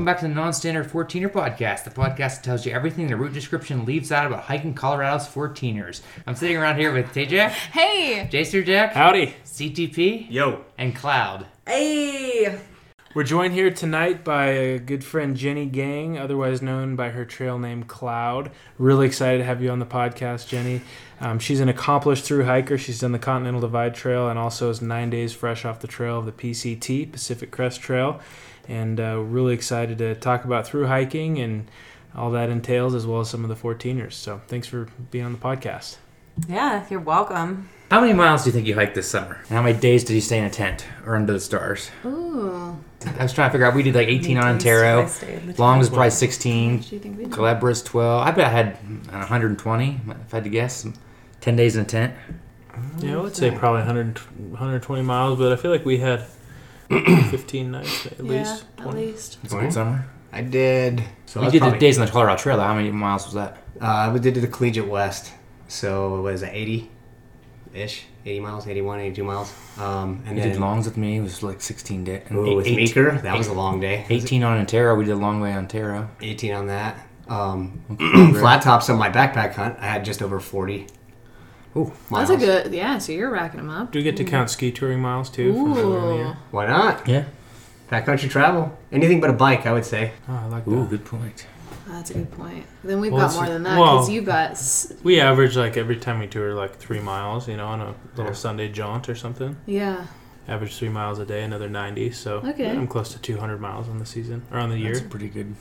Welcome back to the Non-Standard 14er Podcast, the podcast that tells you everything the route description leaves out about hiking Colorado's 14ers. I'm sitting around here with TJ, Hey! Jacer Jack, Howdy. CTP, Yo. and Cloud. Hey! We're joined here tonight by a good friend Jenny Gaeng, otherwise known by her trail name Cloud. Really excited to have you on the podcast, Jenny. Um, she's an accomplished through hiker. She's done the Continental Divide Trail and also is nine days fresh off the trail of the PCT, Pacific Crest Trail. And uh, really excited to talk about through hiking and all that entails, as well as some of the 14ers. So thanks for being on the podcast. Yeah, you're welcome. How many miles do you think you hiked this summer? And how many days did you stay in a tent or under the stars? Ooh. I was trying to figure out. We did like 18 on Antero. Long was probably 16. What do you think we did? Calabras 12. I bet I had 120 if I had to guess. 10 days in a tent. Yeah, I would say probably 100, 120 miles, but I feel like we had 15 nights at yeah, least. at 20. least. It's a good summer. I did. So You that's did the days on the Colorado Trail. How many miles was that? Uh, I did the Collegiate West. So it was 80 ish, 80 miles, 81, 82 miles. Um, and You then did longs with me. It was like 16 days. Ooh, with Meeker, that was a long day. 18 on Antero. We did a long way on Antero. 18 on that. Um, flat tops on my backpack hunt, I had just over 40 Ooh. miles. That's a good, yeah, so you're racking them up. Do we get to count ski touring miles too? from earlier in the Ooh. year? Why not? Yeah. Backcountry travel. Anything but a bike, I would say. Oh, I like Ooh, that. good point. That's a good point. Then we've Well, got it's- more than that well- because you got. s- We average like every time we tour like three miles, you know, on a little Sunday jaunt or something. Yeah. Average three miles a day, another 90. So Okay. I'm close to 200 miles on the season or on the year. That's pretty good.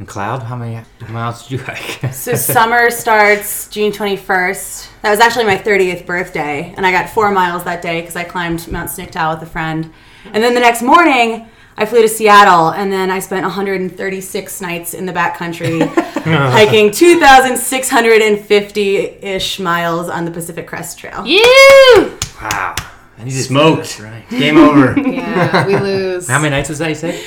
And Cloud, how many miles did you hike? So summer starts June 21st. That was actually my 30th birthday, and I got four miles that day because I climbed Mount Sniktau with a friend. And then the next morning, I flew to Seattle, and then I spent 136 nights in the backcountry hiking 2,650-ish miles on the Pacific Crest Trail. You! wow. And you did Smoked. Right. Game over. Yeah, we lose. How many nights was that, you said?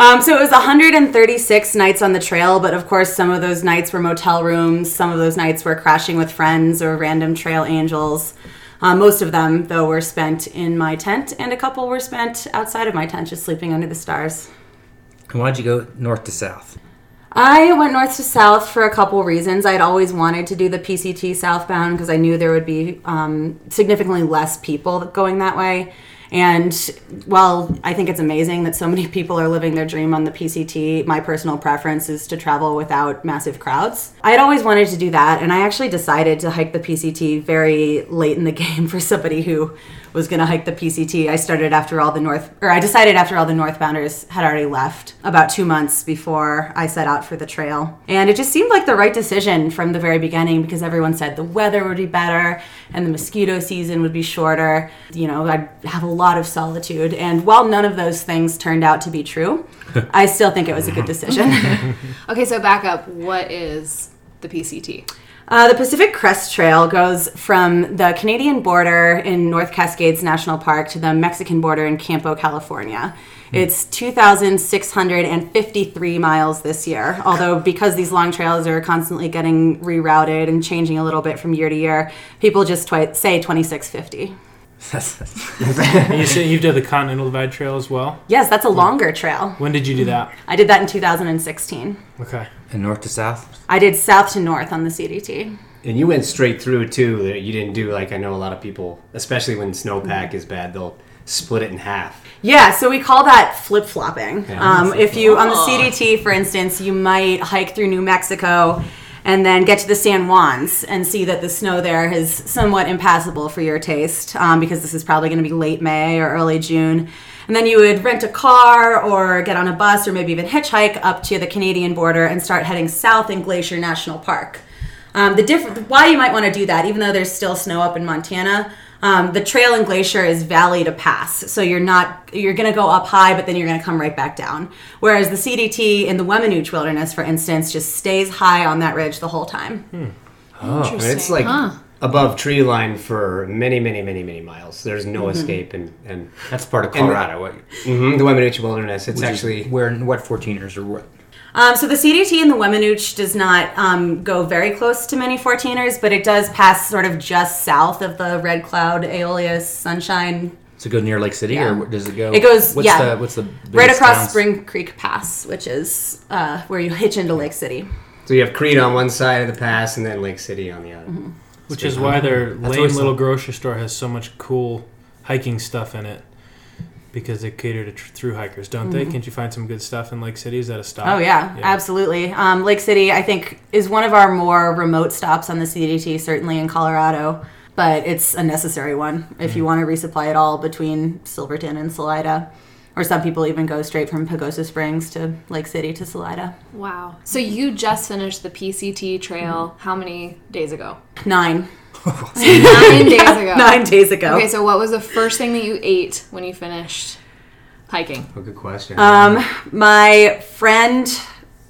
Um, so it was 136 nights on the trail, but of course, some of those nights were motel rooms. Some of those nights were crashing with friends or random trail angels. Uh, most of them, though, were spent in my tent, and a couple were spent outside of my tent, just sleeping under the stars. And why'd you go north to south? I went north to south for a couple reasons. I'd always wanted to do the PCT southbound because I knew there would be um, significantly less people going that way. And while I think it's amazing that so many people are living their dream on the PCT, my personal preference is to travel without massive crowds. I had always wanted to do that, and I actually decided to hike the PCT very late in the game for somebody who was going to hike the PCT. I started after all the north, or I decided after all the northbounders had already left about two months before I set out for the trail. And it just seemed like the right decision from the very beginning because everyone said the weather would be better and the mosquito season would be shorter. You know, I'd have a lot of solitude. And while none of those things turned out to be true, I still think it was a good decision. Okay, so back up. What is the PCT? Uh, the Pacific Crest Trail goes from the Canadian border in North Cascades National Park to the Mexican border in Campo, California. It's 2,653 miles this year, although because these long trails are constantly getting rerouted and changing a little bit from year to year, people just twi- say 2,650. And you say you've done the Continental Divide Trail as well. Yes, that's a longer trail. When did you do that? I did that in 2016. Okay. And north to south? I did south to north on the CDT. And you went straight through too. You didn't do like I know a lot of people, especially when snowpack is bad, they'll split it in half. Yeah, so we call that flip flopping. Yeah. Um, if you on the CDT, for instance, you might hike through New Mexico and then get to the San Juans and see that the snow there is somewhat impassable for your taste um, because this is probably going to be late May or early June. And then you would rent a car or get on a bus or maybe even hitchhike up to the Canadian border and start heading south in Glacier National Park. Um, the diff- why you might want to do that, even though there's still snow up in Montana, um, the trail in Glacier is valley to pass, so you're not you're going to go up high, but then you're going to come right back down. Whereas the CDT in the Weminuche Wilderness, for instance, just stays high on that ridge the whole time. And it's like Huh. Above tree line for many, many, many, many miles. There's no Mm-hmm. escape, and and That's part of Colorado. What, mhm, the Weminuche Wilderness. It's which actually where what 14ers or what? Um, so the CDT in the Weminuche does not um, go very close to many 14ers, but it does pass sort of just south of the Red Cloud, Aeolus, Sunshine Does it go near Lake City, Yeah. or does it go? It goes- What's yeah. The, what's the right across towns? Spring Creek Pass, which is uh, where you hitch into Lake City. So you have Creede on one side of the pass and then Lake City on the other. Which is why their That's lame always little grocery store has so much cool hiking stuff in it. Because they cater to tr- through hikers, don't they? Can't you find some good stuff in Lake City? Is that a stop? Oh yeah, Yeah. absolutely. Um, Lake City, I think, is one of our more remote stops on the CDT, certainly in Colorado. But it's a necessary one if you want to resupply at all between Silverton and Salida. Or some people even go straight from Pagosa Springs to Lake City to Salida. Wow. So you just finished the PCT trail how many days ago? Nine. Nine days ago. Nine days ago. Okay, so what was the first thing that you ate when you finished hiking? Oh, good question. Um, my friend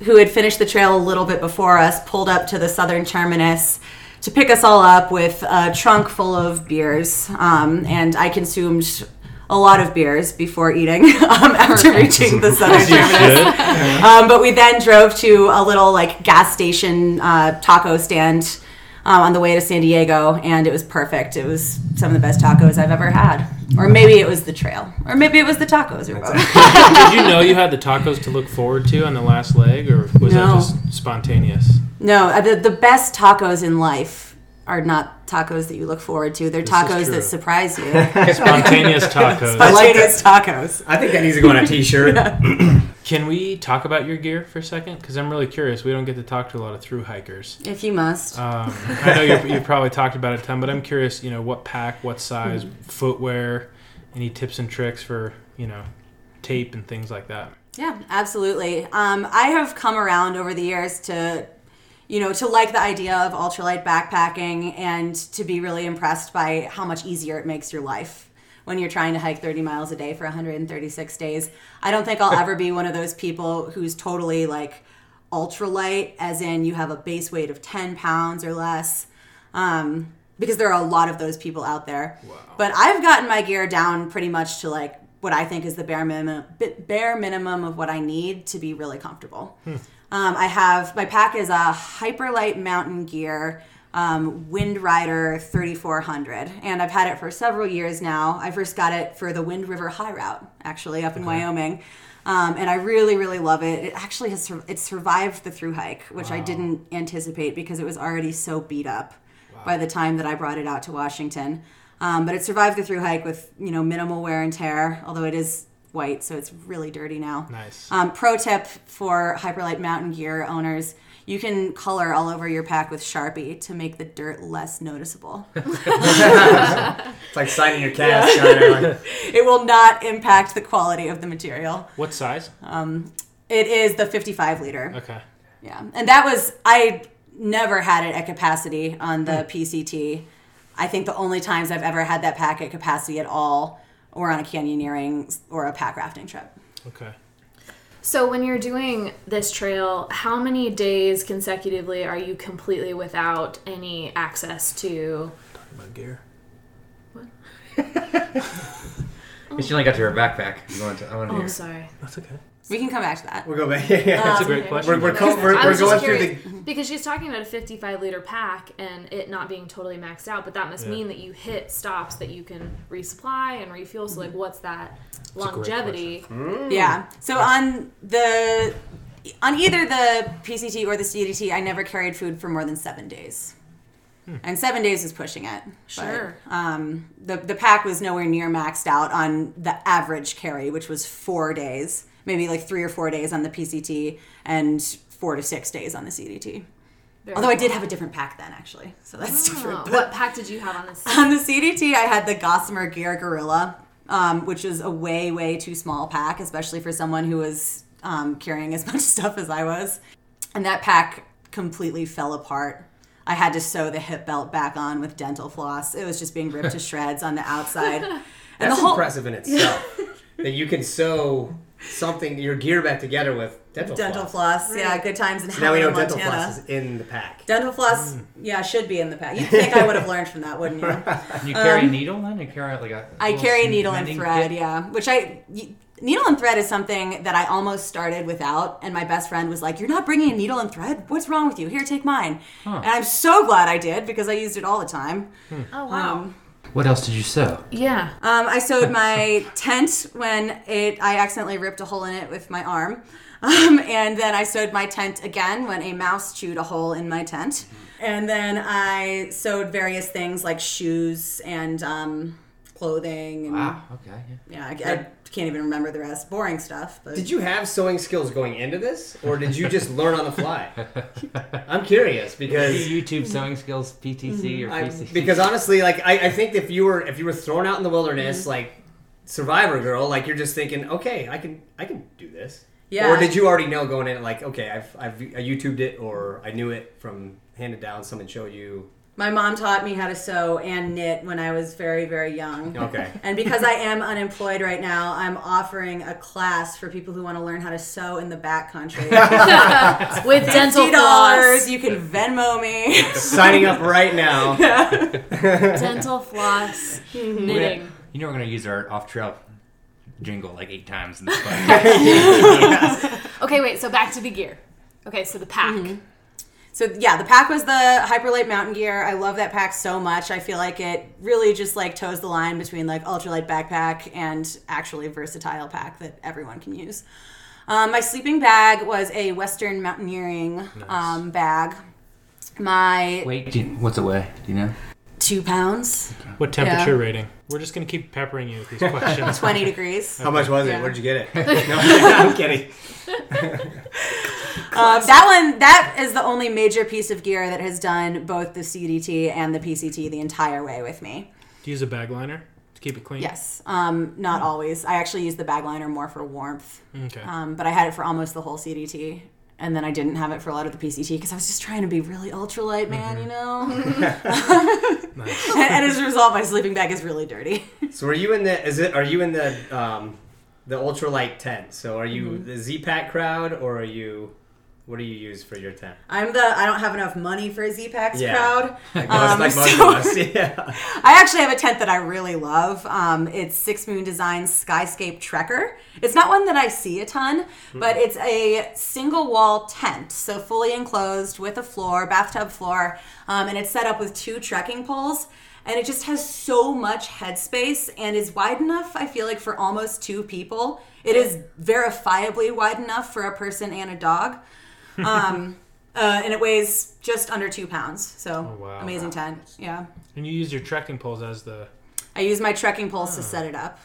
who had finished the trail a little bit before us pulled up to the southern terminus to pick us all up with a trunk full of beers. Um, and I consumed a lot of beers before eating um, after reaching the southern terminus. Um, but we then drove to a little like gas station uh, taco stand um, on the way to San Diego, and it was perfect. It was some of the best tacos I've ever had. Or maybe it was the trail, or maybe it was the tacos. Or both. Did you know you had the tacos to look forward to on the last leg, or was that just spontaneous? No, uh, the, the best tacos in life are not tacos that you look forward to. They're is tacos that surprise you. Spontaneous tacos. Spontaneous tacos. I think that needs to go on a T-shirt. Can we talk about your gear for a second? Because I'm really curious. We don't get to talk to a lot of through hikers. If you must. Um, I know you're, you probably talked about it a ton, but I'm curious. You know, what pack, what size, Mm-hmm. footwear, any tips and tricks for you know, tape and things like that. Yeah, absolutely. Um, I have come around over the years to, you know, to like the idea of ultralight backpacking and to be really impressed by how much easier it makes your life when you're trying to hike 30 miles a day for 136 days. I don't think I'll ever be one of those people who's totally like ultralight, as in you have a base weight of 10 pounds or less. Um, because there are a lot of those people out there. But I've gotten my gear down pretty much to like what I think is the bare minimum, bare minimum of what I need to be really comfortable. Um, I have my pack is a Hyperlite Mountain Gear um, Wind Rider 3400, and I've had it for several years now. I first got it for the Wind River High Route, actually up in Wyoming. Um, and I really, really love it. It actually has sur- it survived the through hike, which I didn't anticipate because it was already so beat up by the time that I brought it out to Washington. Um, but it survived the through hike with you know minimal wear and tear, although it is white, so it's really dirty now. Nice. Um, pro tip for Hyperlite Mountain Gear owners: you can color all over your pack with Sharpie to make the dirt less noticeable. it's like signing your cast. China. it will not impact the quality of the material. What size? It is the 55 liter. Okay. Yeah, and that was I never had it at capacity on the PCT. I think the only times I've ever had that pack at capacity at all, or on a canyoneering or a pack rafting trip. Okay. So when you're doing this trail, how many days consecutively are you completely without any access to? Talking about gear. What? She only got to her backpack. You want to, I want to Oh, hear. sorry. That's okay. We can come back to that. We'll go back. Yeah, That's a Um, great question. We're, we're, co- we're, we're going just through the. because she's talking about a 55 liter pack and it not being totally maxed out, but that must Yeah. mean that you hit stops that you can resupply and refuel. So like, what's that a great longevity? Yeah. So on the on either the PCT or the CDT, I never carried food for more than seven days. And seven days is pushing it. but, Sure. um, the the pack was nowhere near maxed out on the average carry, which was four days, maybe like three or four days on the PCT, and four to six days on the CDT. Very Although I did have a different pack then, actually, so that's Oh, different. But- what pack did you have on this? on the CDT, I had the Gossamer Gear Gorilla, um, which is a way, way too small pack, especially for someone who was um, carrying as much stuff as I was. And that pack completely fell apart. I had to sew the hip belt back on with dental floss. It was just being ripped to shreds on the outside. And That's the whole impressive in itself. that you can sew something, your gear back together with dental, dental floss. floss, yeah, good times in So now we know dental Montana. floss is in the pack. Dental floss, yeah, should be in the pack. You'd think I would have learned from that, wouldn't you? You carry a needle then? You carry like a. Um, I little carry a needle and thread, kit? yeah. Which I y- needle and thread is something that I almost started without, and my best friend was like, "You're not bringing a needle and thread? What's wrong with you? Here, take mine." And I'm so glad I did because I used it all the time. Oh wow. Um, What else did you sew? Yeah. Um, I sewed my tent when it I accidentally ripped a hole in it with my arm. Um, and then I sewed my tent again when a mouse chewed a hole in my tent. And then I sewed various things like shoes and um, clothing. And, Wow. Okay. yeah. Yeah, I, I can't even remember the rest. Boring stuff. But Did you have sewing skills going into this, or did you just learn on the fly? I'm curious because YouTube sewing skills PTC mm-hmm. or I, PCC. because honestly, like I, I think if you were if you were thrown out in the wilderness, mm-hmm. like Survivor Girl, like you're just thinking, okay, I can I can do this. Yeah. Or did you already know going in, like, okay, I've I've I YouTubed it, or I knew it from handed down. Someone showed you. My mom taught me how to sew and knit when I was very, very young. Okay. And because I am unemployed right now, I'm offering a class for people who want to learn how to sew in the backcountry. With dental Fifty dollars, floss. you can Venmo me. Signing up right now. dental floss. Mm-hmm. Knitting. You know we're gonna use our off trail jingle like eight times in this podcast. Okay, wait. So back to the gear. Okay, so the pack. Mm-hmm. So yeah, the pack was the Hyperlite Mountain Gear. I love that pack so much. I feel like it really just like toes the line between like ultralight backpack and actually a versatile pack that everyone can use. Um, my sleeping bag was a Western Mountaineering um, bag. My Wait, you- what's it weigh? Do you know? Two pounds, What temperature rating? We're just gonna keep peppering you with these questions. twenty degrees. How much was it? Yeah. Where'd you get it? No, I'm kidding. Um, that one, that is the only major piece of gear that has done both the CDT and the PCT the entire way with me. Do you use a bag liner to keep it clean? Yes, um, not always. I actually use the bag liner more for warmth. Okay. Um, but I had it for almost the whole CDT. And then I didn't have it for a lot of the PCT because I was just trying to be really ultralight, man, you know? and, and as a result, my sleeping bag is really dirty. So are you in the? Is it? Are you in the um, the ultralight tent? So are you Mm-hmm. the Z Pack crowd, or are you? What do you use for your tent? I'm the I don't have enough money for a Z-Packs Yeah. crowd. Um, like so-. Yeah. I actually have a tent that I really love. Um, it's Six Moon Designs Skyscape Trekker. It's not one that I see a ton, but it's a single wall tent, so fully enclosed with a floor, bathtub floor, um, and it's set up with two trekking poles. And it just has so much headspace and is wide enough, I feel like, for almost two people. It is verifiably wide enough for a person and a dog. Um, uh, and it weighs just under two pounds. So Oh, wow. amazing tent. Yeah. And you use your trekking poles as the. I use my trekking poles to set it up.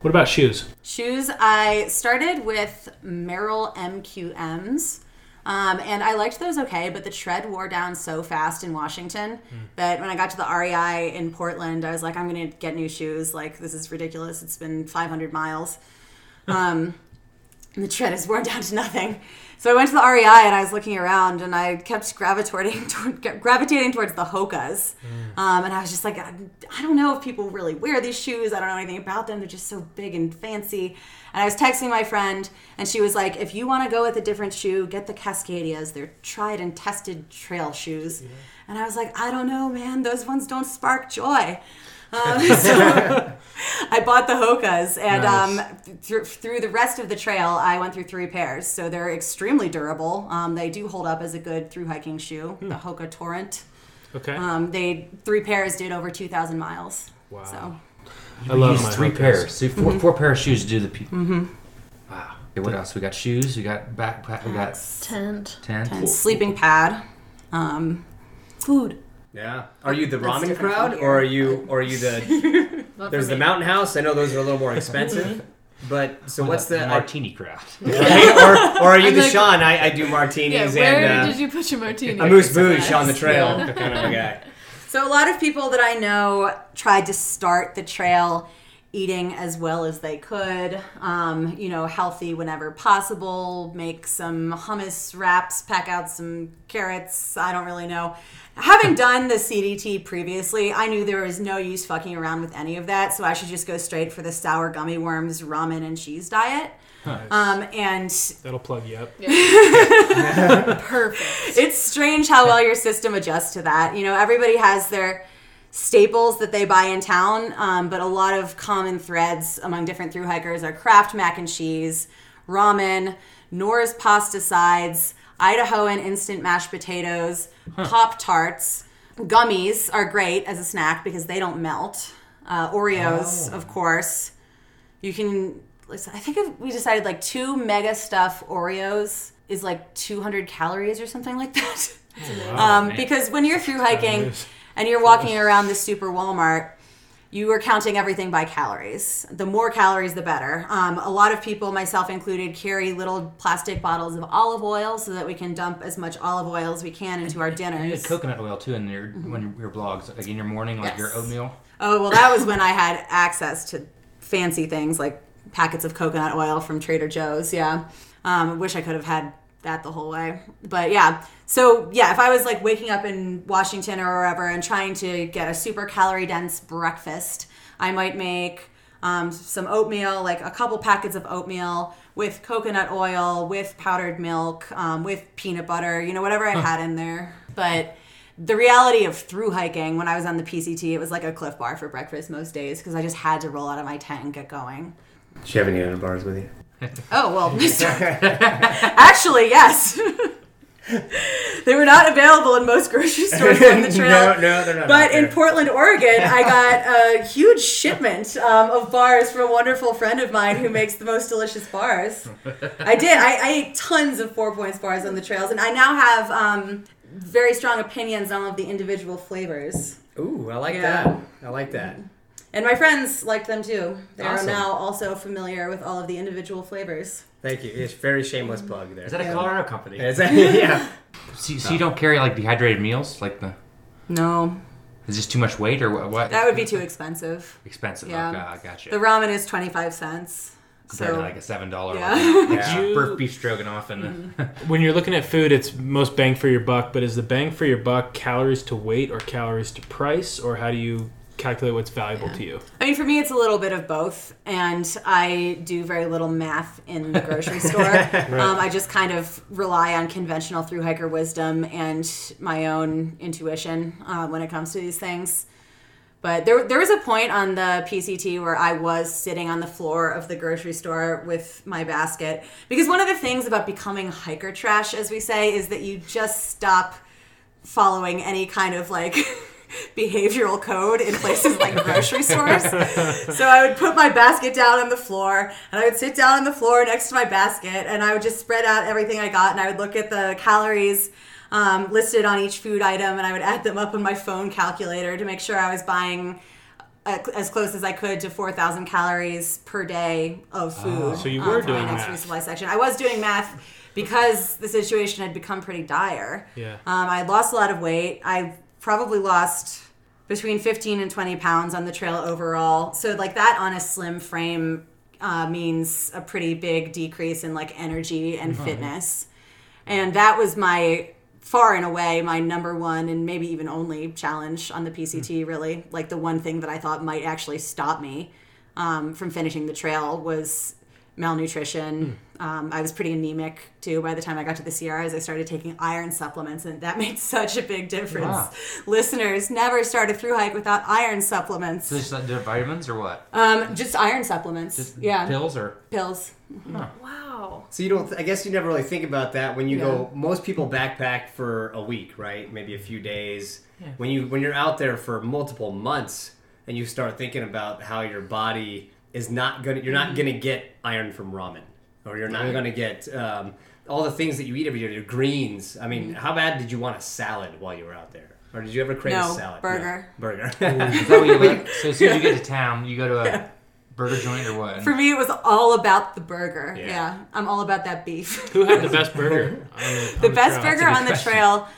What about shoes? Shoes, I started with Merrell MQMs. Um, and I liked those okay, but the tread wore down so fast in Washington that when I got to the REI in Portland, I was like, I'm going to get new shoes. Like, this is ridiculous. It's been 500 miles. Um, and the tread is worn down to nothing. So I went to the REI and I was looking around and I kept gravitating toward, gravitating towards the Hokas. Um, and I was just like, I, I don't know if people really wear these shoes. I don't know anything about them. They're just so big and fancy. And I was texting my friend and she was like, if you want to go with a different shoe, get the Cascadias. They're tried and tested trail shoes. And I was like, I don't know, man. Those ones don't spark joy. Um, so I bought the Hokas, and Nice. um, th- through the rest of the trail, I went through three pairs. So they're extremely durable. Um, they do hold up as a good through hiking shoe. The Hoka Torrent. Okay. Um, they three pairs did over two thousand miles. wow. So I love use my three Hokas. pairs. So 4 four pairs of shoes to do the. P- mm-hmm. Wow. Okay, what else? We got shoes. We got backpack. We got Tent. tent. and sleeping pad. Um, food. Yeah. Are you the That's ramen different crowd, from or are you, or are you the? Not There's for the me. Mountain House. I know those are a little more expensive, but so what's the? martini crowd? or, or are you I'm the like- Sean? I, I do martinis Yeah, where and uh, did you put your martini? a moose boosh on the trail Yeah. kind of a guy. So a lot of people that I know tried to start the trail eating as well as they could. Um, you know, healthy whenever possible. Make some hummus wraps, pack out some carrots. I don't really know. Having done the CDT previously, I knew there was no use fucking around with any of that, so I should just go straight for the sour gummy worms, ramen, and cheese diet. Um, and That'll plug you up. Perfect. it's strange how well your system adjusts to that. You know, everybody has their staples that they buy in town, um, but a lot of common threads among different through hikers are Kraft mac and cheese, ramen, Knorr's pasta sides, Idahoan instant mashed potatoes, Pop Tarts. Gummies are great as a snack because they don't melt. Uh, Oreos, Oh. of course. You can. I think we decided like two mega stuff Oreos is like 200 calories or something like that. um, because when you're through hiking. And you're walking around this super Walmart, you are counting everything by calories. The more calories, the better. Um, a lot of people, myself included, carry little plastic bottles of olive oil so that we can dump as much olive oil as we can into our You had coconut oil too in your when your, blogs, like in your morning, like your oatmeal. Oh well, that was when I had access to fancy things like packets of coconut oil from Trader Joe's. Yeah, um, wish I could have had that the whole way. But yeah, so yeah, if I was like waking up in Washington or wherever and trying to get a super calorie dense breakfast, I might make um, some oatmeal, like a couple packets of oatmeal with coconut oil, with powdered milk, um, with peanut butter, you know, whatever I had in there. But the reality of through hiking when I was on the PCT, it was like a Clif Bar for breakfast most days because I just had to roll out of my tent and get going. Do you have any other bars with you? Oh well, actually yes. they were not available in most grocery stores on the trail. no, no, they're not. But in there. Portland, Oregon, I got a huge shipment um, of bars from a wonderful friend of mine who makes the most delicious bars. I did. I, I ate tons of Four Points bars on the trails, and I now have um, very strong opinions on all of the individual flavors. Ooh, I like Yeah. that. I like that. And my friends liked them too. They are now also familiar with all of the individual flavors. Thank you. It's very shameless plug there. Is that a Yeah. Colorado company? Is that- yeah. So, so you don't carry like dehydrated meals, like the No, is this too much weight or what? what? that would be too expensive. expensive. Yeah. Okay, I gotcha. The ramen is 25 cents. Compared So, to like a seven dollar Yeah. Yeah. You- beef, beef stroganoff and uh, mm-hmm. When you're looking at food, it's most bang for your buck, but is the bang for your buck calories to weight or calories to price, or how do you calculate what's valuable to you? I mean, for me, it's a little bit of both, and I do very little math in the grocery store. um, I just kind of rely on conventional through hiker wisdom and my own intuition uh, when it comes to these things. But there, there was a point on the PCT where I was sitting on the floor of the grocery store with my basket. Because one of the things about becoming hiker trash, as we say, is that you just stop following any kind of like behavioral code in places like grocery stores. So I would put my basket down on the floor and I would sit down on the floor next to my basket and I would just spread out everything I got and I would look at the calories um, listed on each food item and I would add them up on my phone calculator to make sure I was buying uh, as close as I could to 4,000 calories per day of food. So you um, were my doing next math. resupply section. I was doing math because the situation had become pretty dire. Yeah. Um, I lost a lot of weight. I probably lost between 15 and 20 pounds on the trail overall. So like that on a slim frame uh, means a pretty big decrease in like energy and fitness. And that was my far and away my number one and maybe even only challenge on the PCT really. Like the one thing that I thought might actually stop me um, from finishing the trail was malnutrition. Um, I was pretty anemic too by the time I got to the Sierras. I started taking iron supplements, and that made such a big difference. Wow. Listeners, never start a through hike without iron supplements. so just like vitamins or what? Um, just iron supplements. Just yeah, pills or pills. Wow. So you don't. I guess you never really think about that when you go. Most people backpack for a week, right? Maybe a few days. When you when you're out there for multiple months and you start thinking about how your body is not gonna. You're not gonna get iron from ramen, or you're not gonna get um, all the things that you eat every day. Your greens. I mean, how bad did you want a salad while you were out there? Or did you ever crave No, a salad? burger. No, burger. is that what you look? So as soon as you get to town, you go to a burger joint or what? For me, it was all about the burger. Yeah. Yeah, I'm all about that beef. Who had the best burger? On the, on the best trail? burger on the question. trail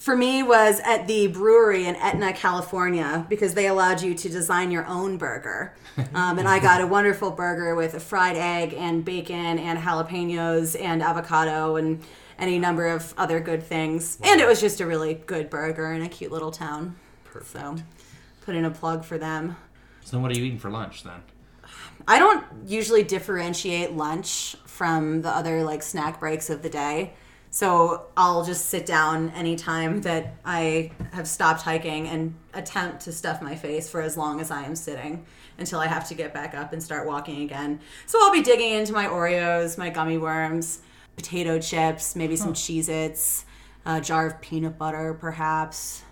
for me was at the brewery in Etna, California, because they allowed you to design your own burger. Um, and I got a wonderful burger with a fried egg and bacon and jalapenos and avocado and any number of other good things. And it was just a really good burger in a cute little town. So put in a plug for them. So what are you eating for lunch then? I don't usually differentiate lunch from the other like snack breaks of the day. So I'll just sit down anytime that I have stopped hiking and attempt to stuff my face for as long as I am sitting until I have to get back up and start walking again. So I'll be digging into my Oreos, my gummy worms, potato chips, maybe some Cheez Its, a jar of peanut butter perhaps.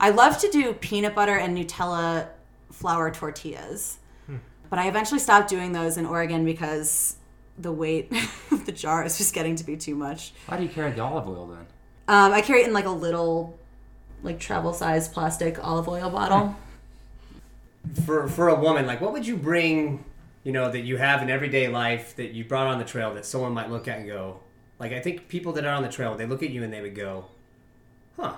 I love to do peanut butter and Nutella flour tortillas. Hmm. But I eventually stopped doing those in Oregon because the weight of the jar is just getting to be too much. Why do you carry the olive oil then? Um, I carry it in like a little, like travel size plastic olive oil bottle. For for a woman, like what would you bring, you know, that you have in everyday life that you brought on the trail that someone might look at and go, like I think people that are on the trail, they look at you and they would go, huh.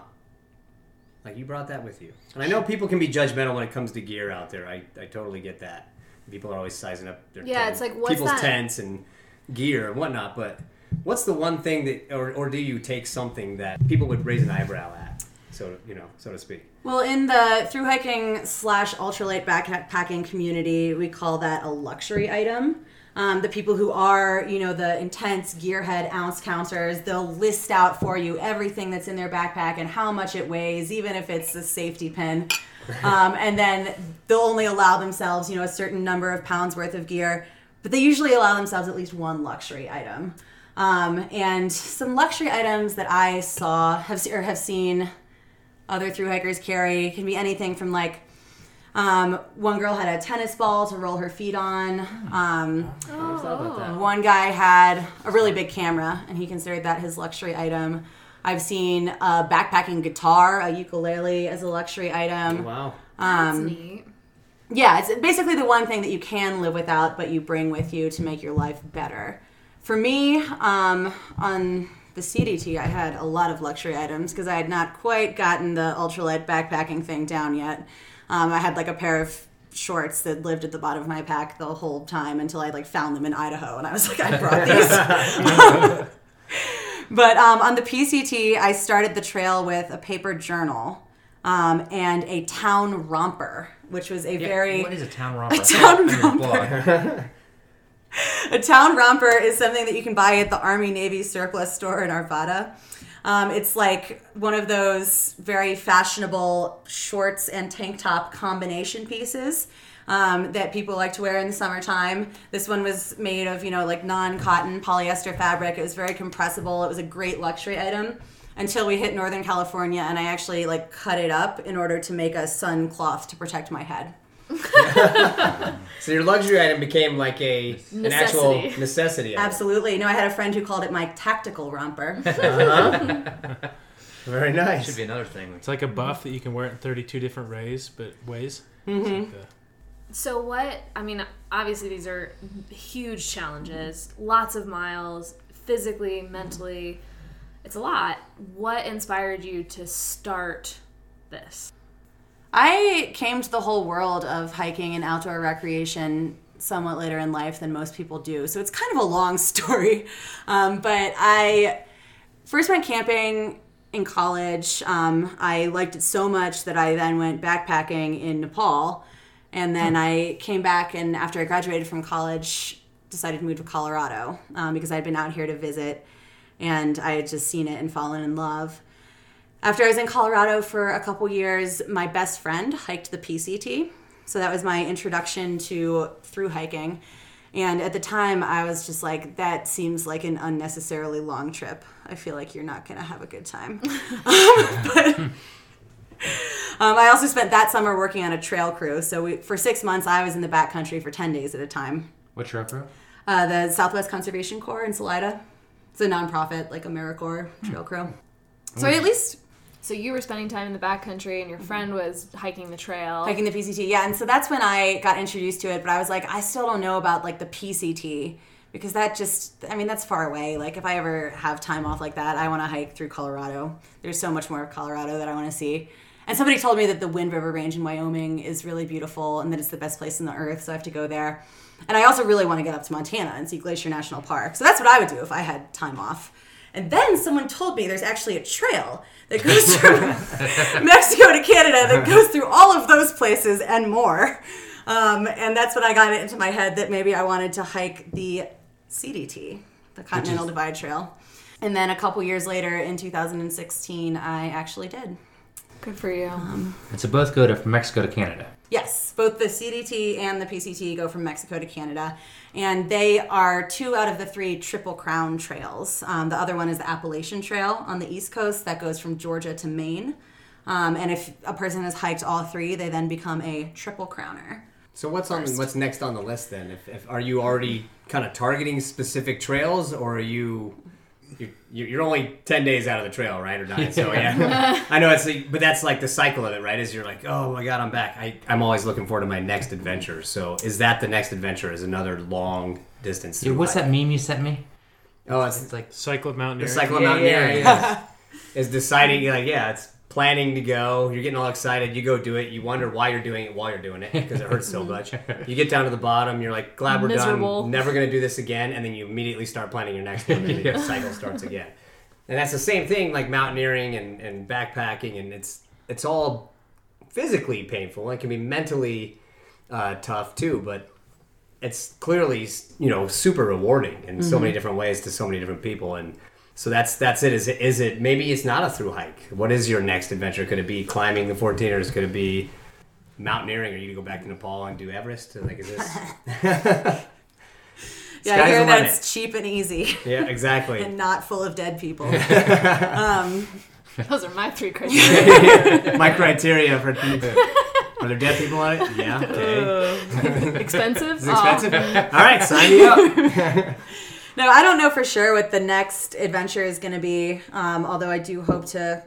Like you brought that with you. And I know people can be judgmental when it comes to gear out there. I, I totally get that. People are always sizing up their Yeah, tent- it's like, what's people's that- tents and gear and whatnot, but what's the one thing that or, or do you take something that people would raise an eyebrow at? So you know, so to speak. Well, in the through hiking slash ultralight backpacking community, we call that a luxury item. Um, the people who are, you know, the intense gearhead ounce counters, they'll list out for you everything that's in their backpack and how much it weighs, even if it's a safety pin. Um, and then they'll only allow themselves, you know, a certain number of pounds worth of gear, but they usually allow themselves at least one luxury item. Um, and some luxury items that I saw have or have seen other through hikers carry can be anything from like um, one girl had a tennis ball to roll her feet on. Um, Never thought about that. one guy had a really big camera, and he considered that his luxury item. I've seen a backpacking guitar, a ukulele, as a luxury item. Wow. That's Um, neat. yeah, it's basically the one thing that you can live without, but you bring with you to make your life better. For me, um, on the CDT, I had a lot of luxury items because I had not quite gotten the ultralight backpacking thing down yet. Um, I had like a pair of shorts that lived at the bottom of my pack the whole time until I like found them in Idaho, and I was like, I brought these. but um, on the PCT, I started the trail with a paper journal. Um, and a town romper, which was a very What is a town romper? A town On your blog. a town romper is something that you can buy at the Army Navy surplus store in Arvada. Um, it's like one of those very fashionable shorts and tank top combination pieces um, that people like to wear in the summertime. This one was made of, you know, like non cotton polyester fabric. It was very compressible. It was a great luxury item until we hit Northern California and I actually like cut it up in order to make a sun cloth to protect my head. So your luxury item became like a an actual Necessity. necessity. item. Absolutely. No, I had a friend who called it my tactical romper. Uh-huh. Very nice. Should be another thing. It's like a buff that you can wear it in 32 different ways, but ways. It's like the- So what? I mean, obviously these are huge challenges. Lots of miles, physically, mentally. It's a lot. What inspired you to start this? I came to the whole world of hiking and outdoor recreation somewhat later in life than most people do. So it's kind of a long story. Um, but I first went camping in college. Um, I liked it so much that I then went backpacking in Nepal. And then I came back, and after I graduated from college, decided to move to Colorado um, because I'd been out here to visit and I had just seen it and fallen in love. After I was in Colorado for a couple years, my best friend hiked the PCT. So that was my introduction to through hiking. And at the time, I was just like, that seems like an unnecessarily long trip. I feel like you're not going to have a good time. but um, I also spent that summer working on a trail crew. So we, for six months, I was in the backcountry for 10 days at a time. What trail crew? Uh, the Southwest Conservation Corps in Salida. It's a nonprofit, like AmeriCorps trail crew. So I at least So you were spending time in the backcountry, and your friend was hiking the trail. hiking the PCT. Yeah, and so that's when I got introduced to it. But I was like, I still don't know about like the PCT because that just, I mean, that's far away. Like if I ever have time off like that, I want to hike through Colorado. There's so much more of Colorado that I want to see. And somebody told me that the Wind River Range in Wyoming is really beautiful and that it's the best place in the earth, so I have to go there. And I also really want to get up to Montana and see Glacier National Park. So that's what I would do if I had time off. And then someone told me there's actually a trail that goes from Mexico to Canada that goes through all of those places and more. Um, and that's when I got it into my head that maybe I wanted to hike the CDT, the Continental Divide Trail. And then a couple years later, in 2016, I actually did. Good for you. Um, And so both go to from Mexico to Canada. Yes, both the CDT and the PCT go from Mexico to Canada, and they are two out of the three Triple Crown trails. Um, the other one is the Appalachian Trail on the East Coast that goes from Georgia to Maine. Um, and if a person has hiked all three, they then become a triple crowner. So what's on what's next on the list then? If, if are you already kind of targeting specific trails, or are you you're, you're only 10 days out of the trail right or nine so yeah i know it's like, but that's like the cycle of it right is you're like oh my god i'm back I, i'm always looking forward to my next adventure so is that the next adventure is another long distance Dude, what's hike? that meme you sent me? oh it's, It's like Cycle of the mountaineering. cycle of Yeah, mountaineering yeah, is deciding like yeah it's planning to go. You're getting all excited. You go do it. You wonder why you're doing it while you're doing it because it hurts so much. You get down to the bottom. You're like glad we're Miserable. done never gonna do this again. And then you immediately start planning your next one and the cycle starts again. And that's the same thing like mountaineering and, and backpacking and it's it's all physically painful. It can be mentally uh, tough too but it's clearly you know super rewarding in so many different ways to so many different people. And so that's that's it. Is it is it maybe it's not a through hike. What is your next adventure? Could it be climbing the 14ers could it be mountaineering? Are you gonna go back to nepal and do everest? Like is this Yeah, Sky's I hear the that limit. it's cheap and easy. Yeah exactly. And not full of dead people. Um, Those are my three criteria. my criteria for people are there dead people on it? Yeah okay. Oh. Expensive? it's expensive? Oh. All right sign me up No, I don't know for sure what the next adventure is going to be. Um, although I do hope to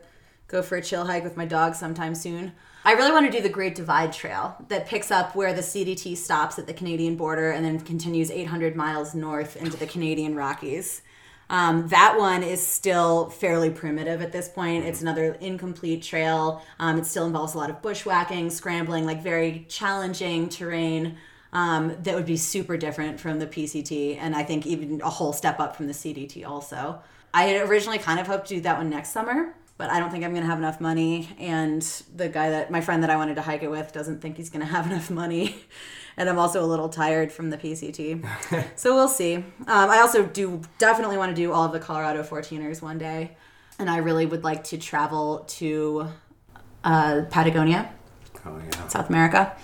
go for a chill hike with my dog sometime soon. I really want to do the Great Divide Trail that picks up where the CDT stops at the Canadian border and then continues 800 miles north into the Canadian Rockies. Um, that one is still fairly primitive at this point. It's another incomplete trail. Um, it still involves a lot of bushwhacking, scrambling, like very challenging terrain um, that would be super different from the PCT, and I think even a whole step up from the CDT also. I had originally kind of hoped to do that one next summer, but I don't think I'm going to have enough money. And the guy that, my friend that I wanted to hike it with, doesn't think he's going to have enough money. And I'm also a little tired from the PCT. so we'll see. Um, I also do definitely want to do all of the Colorado 14ers one day. And I really would like to travel to uh, Patagonia, oh, yeah. South America,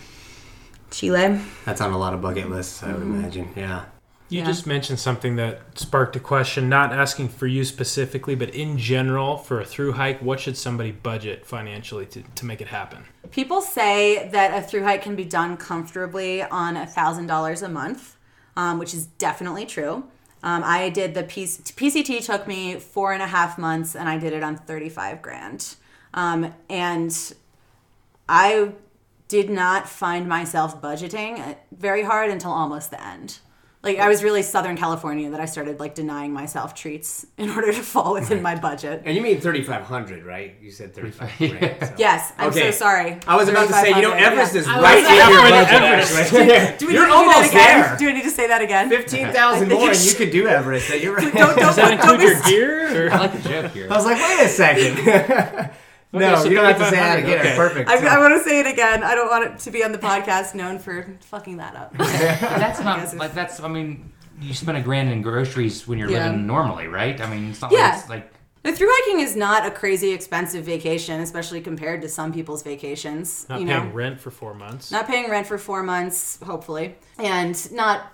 Chile. that's on a lot of bucket lists i would imagine yeah You Yeah. just mentioned something that sparked a question, not asking for you specifically, but in general, for a through hike, what should somebody budget financially to, to make it happen? People say that a through hike can be done comfortably on $1,000 a month, um, which is definitely true. Um, I did the PC, PCT took me four and a half months, and I did it on 35 grand. Um, and I did not find myself budgeting very hard until almost the end. Like I was really Southern California that I started like denying myself treats in order to fall within my budget. and you mean 3500 right you said 35 grand, so. Yes, I'm Okay. so sorry. I was about to say, you know, Everest yeah. is right was in your like, budget. actually. Do we You're need to do almost there. Do I need to say that again? Fifteen thousand more, and you could do Everest. You're right. Don't, don't, Does that don't include be your gear? Or? I like the joke here. I was like, wait a second. No, so you don't have to say that again. okay. Perfect. I, I want to say it again. I don't want it to be on the podcast known for fucking that up. that's not it's- like that's. I mean, you spend a grand in groceries when you're Yeah. living normally, right? I mean, it's not Yeah. like like The through hiking is not a crazy expensive vacation, especially compared to some people's vacations. Not you paying know, rent for four months. not paying rent for four months, hopefully, and not.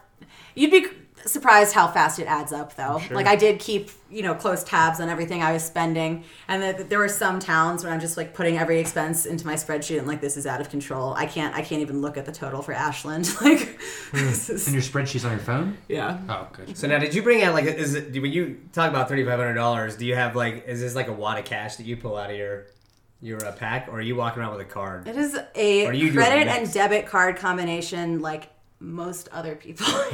You'd be surprised how fast it adds up, though. Sure. Like I did keep you know close tabs on everything I was spending, and that there were some towns where I'm just like putting every expense into my spreadsheet and like this is out of control. I can't. I can't even look at the total for Ashland. Like, this is- and your spreadsheets on your phone. yeah. Oh, good. So now, did you bring out like, is it when you talk about thirty five hundred dollars? Do you have like, is this like a wad of cash that you pull out of your your uh, pack, or are you walking around with a card? It is a Or do you do a credit and debit card combination like most other people.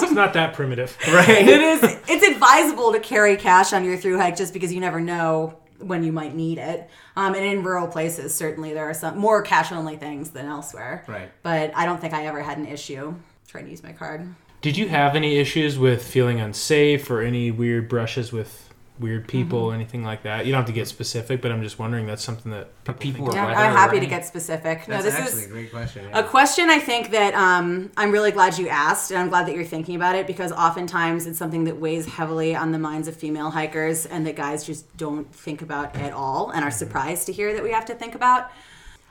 It's not that primitive. Right. it is it's advisable to carry cash on your through hike just because you never know when you might need it. Um, and in rural places, certainly there are some more cash only things than elsewhere. Right. But I don't think I ever had an issue trying to use my card. Did you have any issues with feeling unsafe or any weird brushes with weird people Mm-hmm. or anything like that? You don't have to get specific, but I'm just wondering that's something that people, people think Or Yeah, I'm happy or to get specific. no, That's this actually is a great question. A question I think that um, I'm really glad you asked, and I'm glad that you're thinking about it because oftentimes it's something that weighs heavily on the minds of female hikers and that guys just don't think about at all and are surprised to hear that we have to think about.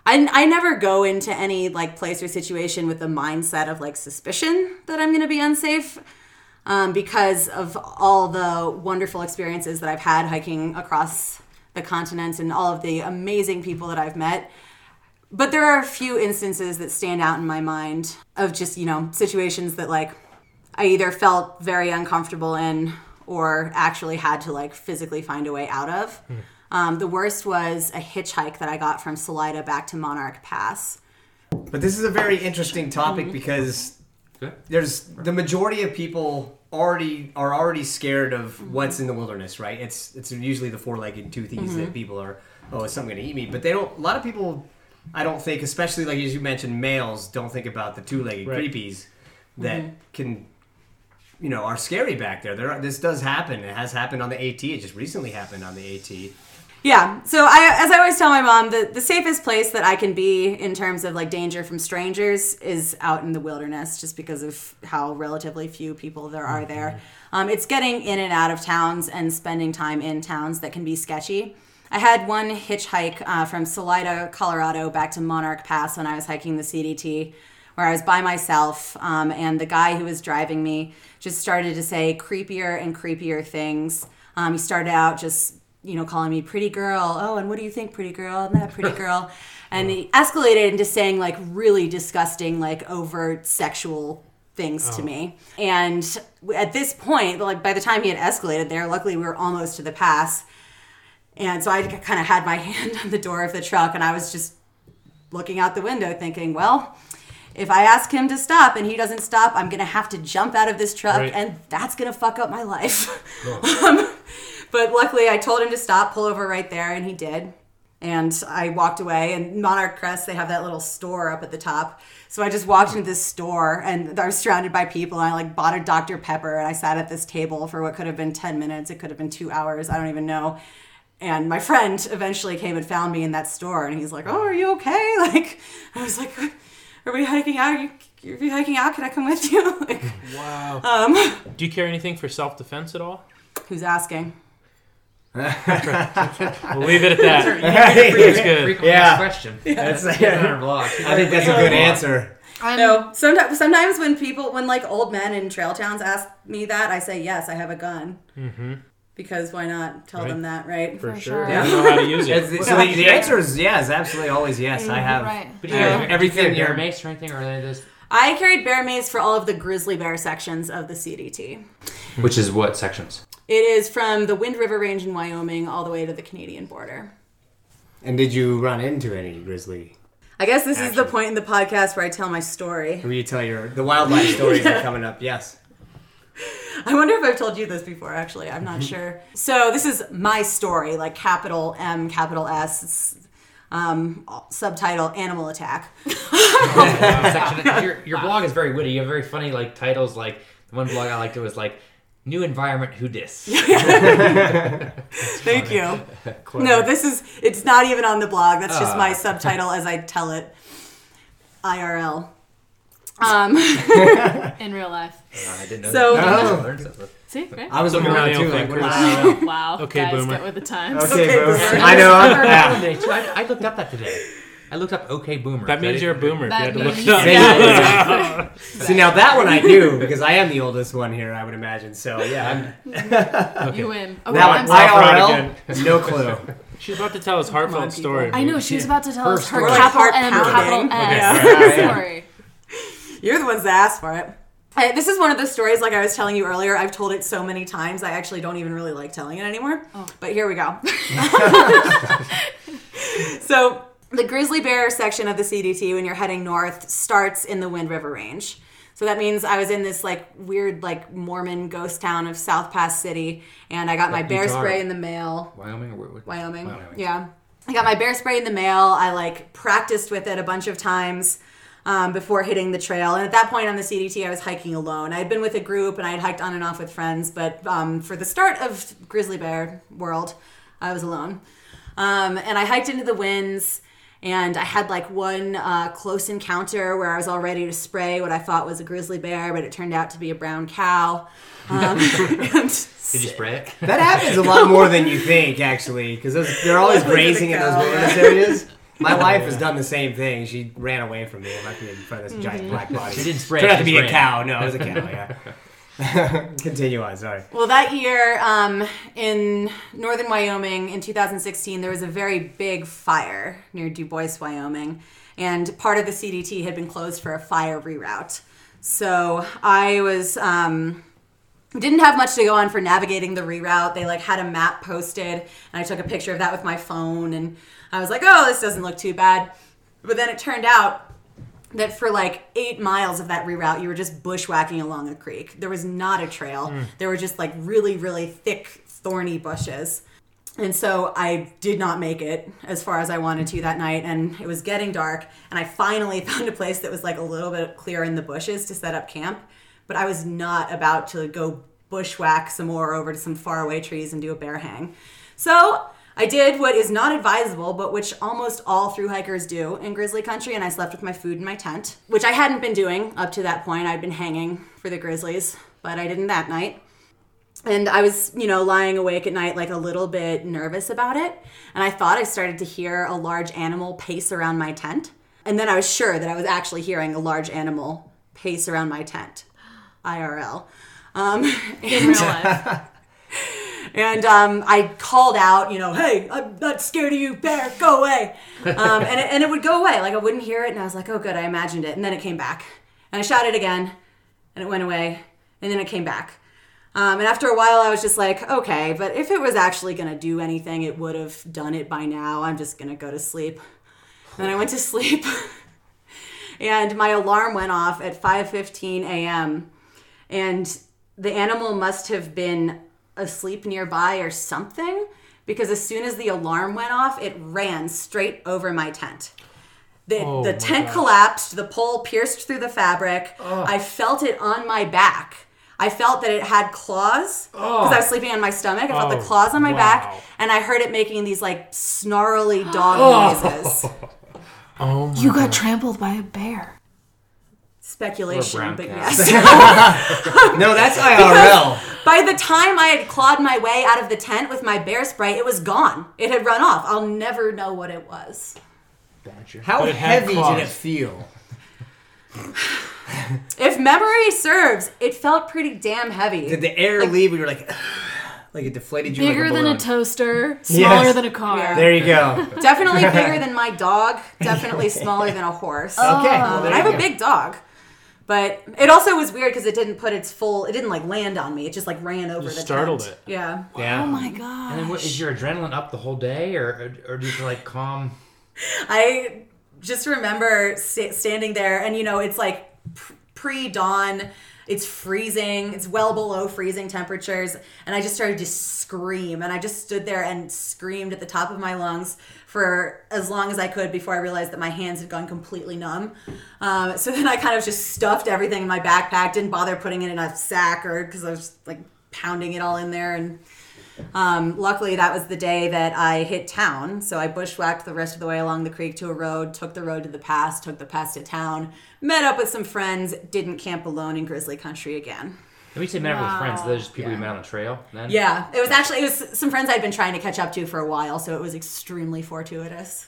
I, I never go into any like place or situation with the mindset of like suspicion that I'm going to be unsafe um, because of all the wonderful experiences that I've had hiking across the continents and all of the amazing people that I've met. But there are a few instances that stand out in my mind of just, you know, situations that like I either felt very uncomfortable in or actually had to like physically find a way out of. Um, the worst was a hitchhike that I got from Salida back to Monarch Pass. But this is a very interesting topic because there's the majority of people already are already scared of mm-hmm. what's in the wilderness, right? It's it's usually the four-legged toothies that mm-hmm. people are. Oh, is something going to eat me? But they don't. A lot of people, I don't think, especially like as you mentioned, males don't think about the two-legged Right. creepies that mm-hmm. can, you know, are scary back there. There, are, this does happen. It has happened on the AT. It just recently happened on the AT. Yeah. So I, as I always tell my mom, the, the safest place that I can be in terms of like danger from strangers is out in the wilderness, just because of how relatively few people there are there. Um, it's getting in and out of towns and spending time in towns that can be sketchy. I had one hitchhike uh, from Salida, Colorado, back to Monarch Pass when I was hiking the CDT, where I was by myself, um, and the guy who was driving me just started to say creepier and creepier things. Um, he started out just you know, calling me pretty girl. Oh, and what do you think, pretty girl? I'm not a pretty girl. And he escalated into saying like really disgusting, like overt sexual things to me. And at this point, like by the time he had escalated there, luckily we were almost to the pass. And so I kind of had my hand on the door of the truck and I was just looking out the window thinking, well, if I ask him to stop and he doesn't stop, I'm going to have to jump out of this truck Right. and that's going to fuck up my life. um, but luckily, I told him to stop, pull over right there, and he did. And I walked away. And Monarch Crest, they have that little store up at the top. So I just walked into this store, and I was surrounded by people. And I like bought a Dr Pepper, and I sat at this table for what could have been ten minutes. It could have been two hours. I don't even know. And my friend eventually came and found me in that store, and he's like, "Oh, are you okay?" Like, I was like, "Are we hiking out? Are you, are you hiking out? Can I come with you?" like, Wow. um, Do you carry anything for self defense at all? who's asking? We'll leave it at that. That's good. Frequent Yeah. asked question. That's, Get it on our blog. I think that's a good answer. I'm, No, sometimes sometimes when people when like old men in trail towns ask me that, I say yes, I have a gun. Mm-hmm. Because why not tell Right. them that, right? For For sure. sure. Yeah. I know how to use it. so the, the answer is yes, absolutely, always yes. I have Right. But you guys, everything everything your there. mace or anything or any of this, I carried bear mace for all of the grizzly bear sections of the CDT. which is what sections? It is from the Wind River Range in Wyoming all the way to the Canadian border. And did you run into any grizzly? I guess this is the point in the podcast where I tell my story. When you tell your the wildlife stories are coming up, yes. I wonder if I've told you this before, actually. I'm not sure. So, this is my story, like capital M, capital S. It's, um, subtitle Animal Attack. section. Your, your blog is very witty. You have very funny like titles. Like the one blog I liked it was like "New Environment Who Dis." Thank you. No, this is, it's not even on the blog. That's just my Ah. subtitle as I tell it. IRL. Um, in real life. I didn't know. So- that. Oh. I. See, right? I was looking around too, like, Millennial what Wow. Okay, guys, boomer. get with the times. Okay, Okay, boomer. boomer. I know. I, Yeah. today, too. I, I looked up that today. I looked up OK Boomer. That means you're a boomer. That if you had to means- look it up. yeah. See now that one I knew because I am the oldest one here, I would imagine. So yeah, I'm, mm-hmm. You win. Okay, that I'm one sorry. IRL, no clue. She's about to tell us heartfelt on, story. I know she's about to tell Her us her story. capital Heart M, pounding. capital S Okay. Yeah. story. you're the ones that asked for it. I, this is one of the stories, like I was telling you earlier. I've told it so many times, I actually don't even really like telling it anymore. Oh. But here we go. so, the grizzly bear section of the CDT, when you're heading north, starts in the Wind River Range. So that means I was in this like weird, like Mormon ghost town of South Pass City, and I got my bear Utah. spray in the mail. Wyoming or where, where- Wyoming. Yeah. I got my bear spray in the mail. I like practiced with it a bunch of times um, before hitting the trail. And at that point on the CDT, I was hiking alone. I had been with a group and I had hiked on and off with friends, but um, for the start of grizzly bear world, I was alone. Um, and I hiked into the winds. And I had like one uh, close encounter where I was all ready to spray what I thought was a grizzly bear, but it turned out to be a brown cow. Um, and Did you spray it? That happens a lot more than you think, actually, because they're always Look at the grazing in those wilderness areas. My wife has done the same thing. She ran away from me and left me in front of this Mm-hmm. giant black body. She didn't spray Turned out to she be a cow. No, it was a cow. Yeah. Continue on. Sorry. Well, that year um, in northern Wyoming in 2016, there was a very big fire near Dubois, Wyoming, and part of the CDT had been closed for a fire reroute. So I was um, didn't have much to go on for navigating the reroute. They like had a map posted, and I took a picture of that with my phone, and I was like, "Oh, this doesn't look too bad." But then it turned out that for like eight miles of that reroute, you were just bushwhacking along a creek. There was not a trail. Hmm. There were just like really, really thick, thorny bushes. And so I did not make it as far as I wanted to that night. And it was getting dark. And I finally found a place that was like a little bit clear in the bushes to set up camp. But I was not about to go bushwhack some more over to some faraway trees and do a bear hang. So I did what is not advisable, but which almost all through hikers do in grizzly country, and I slept with my food in my tent, which I hadn't been doing up to that point. I'd been hanging for the grizzlies, but I didn't that night. And I was, you know, lying awake at night, like a little bit nervous about it. And I thought I started to hear a large animal pace around my tent. And then I was sure that I was actually hearing a large animal pace around my tent, IRL. Um, In real life. and um, I called out, you know, hey, I'm not scared of you, bear, go away. Um, and, it, and it would go away. Like I wouldn't hear it. And I was like, oh, good, I imagined it. And then it came back. And I shot it again, and it went away. And then it came back. Um, and after a while, I was just like, okay, but if it was actually going to do anything, it would have done it by now. I'm just going to go to sleep. And then I went to sleep. and my alarm went off at 5:15 a.m. and the animal must have been asleep nearby or something because as soon as the alarm went off, it ran straight over my tent. The, Oh the tent gosh. collapsed, the pole pierced through the fabric. I felt it on my back. I felt that it had claws because I was sleeping on my stomach. I felt the Oh, claws on my wow. back, and I heard it making these like snarly dog noises. Oh my You got trampled by a bear. Speculation, brown but cat. yes. No, that's IRL. By the time I had clawed my way out of the tent with my bear spray, it was gone. It had run off. I'll never know what it was. Badger. How it heavy claws. did it feel? If memory serves, it felt pretty damn heavy. Did the air leave? We were like, like it deflated you. Bigger like a than a toaster, smaller Yes. than a car. Yeah. There you go. Definitely bigger than my dog. Definitely smaller than a horse. Okay, well, Um, there I have go. a big dog. But it also was weird because it didn't put its full, it didn't like land on me. It just like ran over Just the startled tent. it. Yeah. Oh yeah. Oh my god. And then what, is your adrenaline up the whole day, or or, or do you feel like calm? I just remember sta- standing there, and you know, it's like pre dawn. It's freezing. It's well below freezing temperatures, and I just started to scream. And I just stood there and screamed at the top of my lungs for as long as I could before I realized that my hands had gone completely numb. Um, so then I kind of just stuffed everything in my backpack. Didn't bother putting it in a sack or because I was like pounding it all in there and um, luckily, that was the day that I hit town. So I bushwhacked the rest of the way along the creek to a road, took the road to the pass, took the pass to town, met up with some friends, didn't camp alone in grizzly country again. When you say met up with friends, Wow. those just people you Yeah. met on the trail. Then Yeah, it was actually it was some friends I'd been trying to catch up to for a while, so it was extremely fortuitous.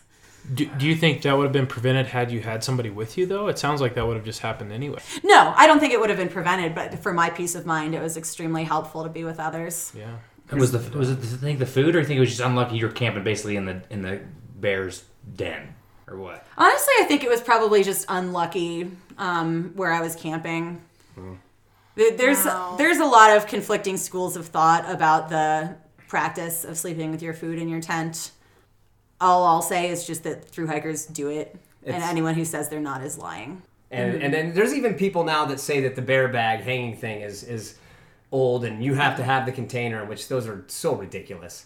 Do, do you think that would have been prevented had you had somebody with you though? It sounds like that would have just happened anyway. No, I don't think it would have been prevented, but for my peace of mind, it was extremely helpful to be with others. Yeah. Was the was it the think the food, or you think it was just unlucky you're camping basically in the in the bear's den, or what? Honestly, I think it was probably just unlucky um, where I was camping. There- There's Wow. there's a lot of conflicting schools of thought about the practice of sleeping with your food in your tent. All I'll say is just that through hikers do it, and anyone who says they're not is lying. And and then there's even people now that say that the bear bag hanging thing is is old and you have to have the container, which those are so ridiculous.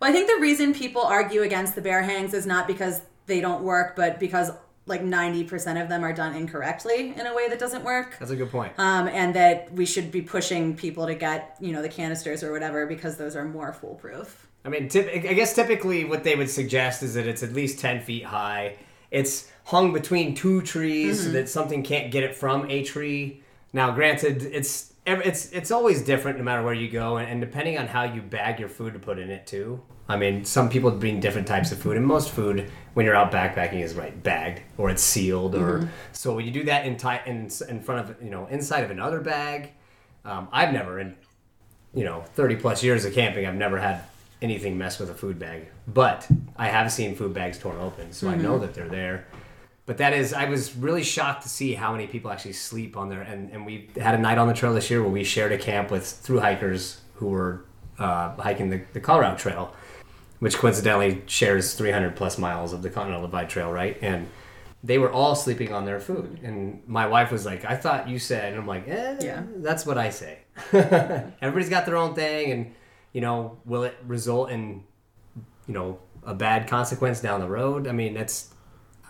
Well, I think the reason people argue against the bear hangs is not because they don't work, but because like 90% of them are done incorrectly in a way that doesn't work. That's a good point. um, and that we should be pushing people to get you know the canisters or whatever because those are more foolproof. I mean, typ- I guess typically what they would suggest is that it's at least 10 feet high. It's hung between two trees so that something can't get it from a tree. Now, granted, it's it's it's always different no matter where you go, and, and depending on how you bag your food to put in it too. I mean, some people bring different types of food, and most food when you're out backpacking is right bagged or it's sealed, or so when you do that in ti- in in front of you know inside of another bag, Um, I've never, in you know, 30 plus years of camping, I've never had anything mess with a food bag. But I have seen food bags torn open, so I know that they're there. But that is, I was really shocked to see how many people actually sleep on there. And, and we had a night on the trail this year where we shared a camp with through hikers who were uh, hiking the, the Colorado Trail, which coincidentally shares 300 plus miles of the Continental Divide Trail, right? And they were all sleeping on their food. And my wife was like, I thought you said, and I'm like, eh, Yeah. that's what I say. Everybody's got their own thing, and, you know, will it result in, you know, a bad consequence down the road? I mean, that's.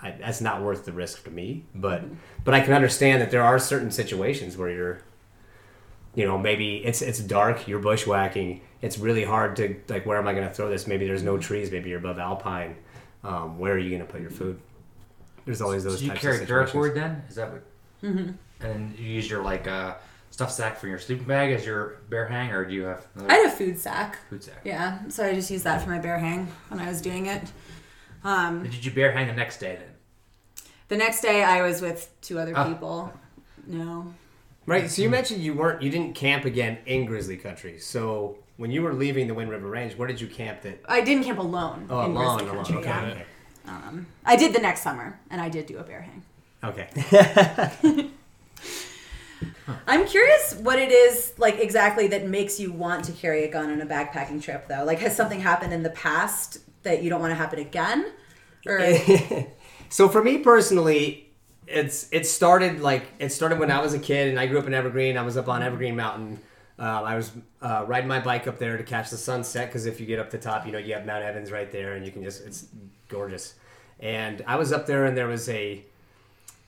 I, that's not worth the risk to me, but but I can understand that there are certain situations where you're, you know, maybe it's it's dark, you're bushwhacking, it's really hard to like where am I going to throw this? Maybe there's no trees, maybe you're above alpine. Um, where are you going to put your food? There's always those So you types carry of situations. paracord then? Is that what? Mm-hmm. And you use your like uh, stuff sack for your sleeping bag as your bear hang, or do you have another I had a food sack. food sack? Yeah, so I just used that for my bear hang when I was doing it. Um, Did you bear hang the next day then? the next day, I was with two other Ah. people. No, Right. So you mentioned you weren't you didn't camp again in grizzly country. So when you were leaving the Wind River Range, where did you camp? That I didn't camp alone oh, in along, Grizzly along. Country. Okay. yeah. Um, I did the next summer, and I did do a bear hang. Okay. I'm curious what it is like exactly that makes you want to carry a gun on a backpacking trip, though. Like, has something happened in the past that you don't want to happen again? Or so for me personally, it's it started like it started when I was a kid and I grew up in Evergreen. I was up on Evergreen Mountain. Uh, I was uh, riding my bike up there to catch the sunset because if you get up the top, you know you have Mount Evans right there, and you can just it's gorgeous. And I was up there, and there was a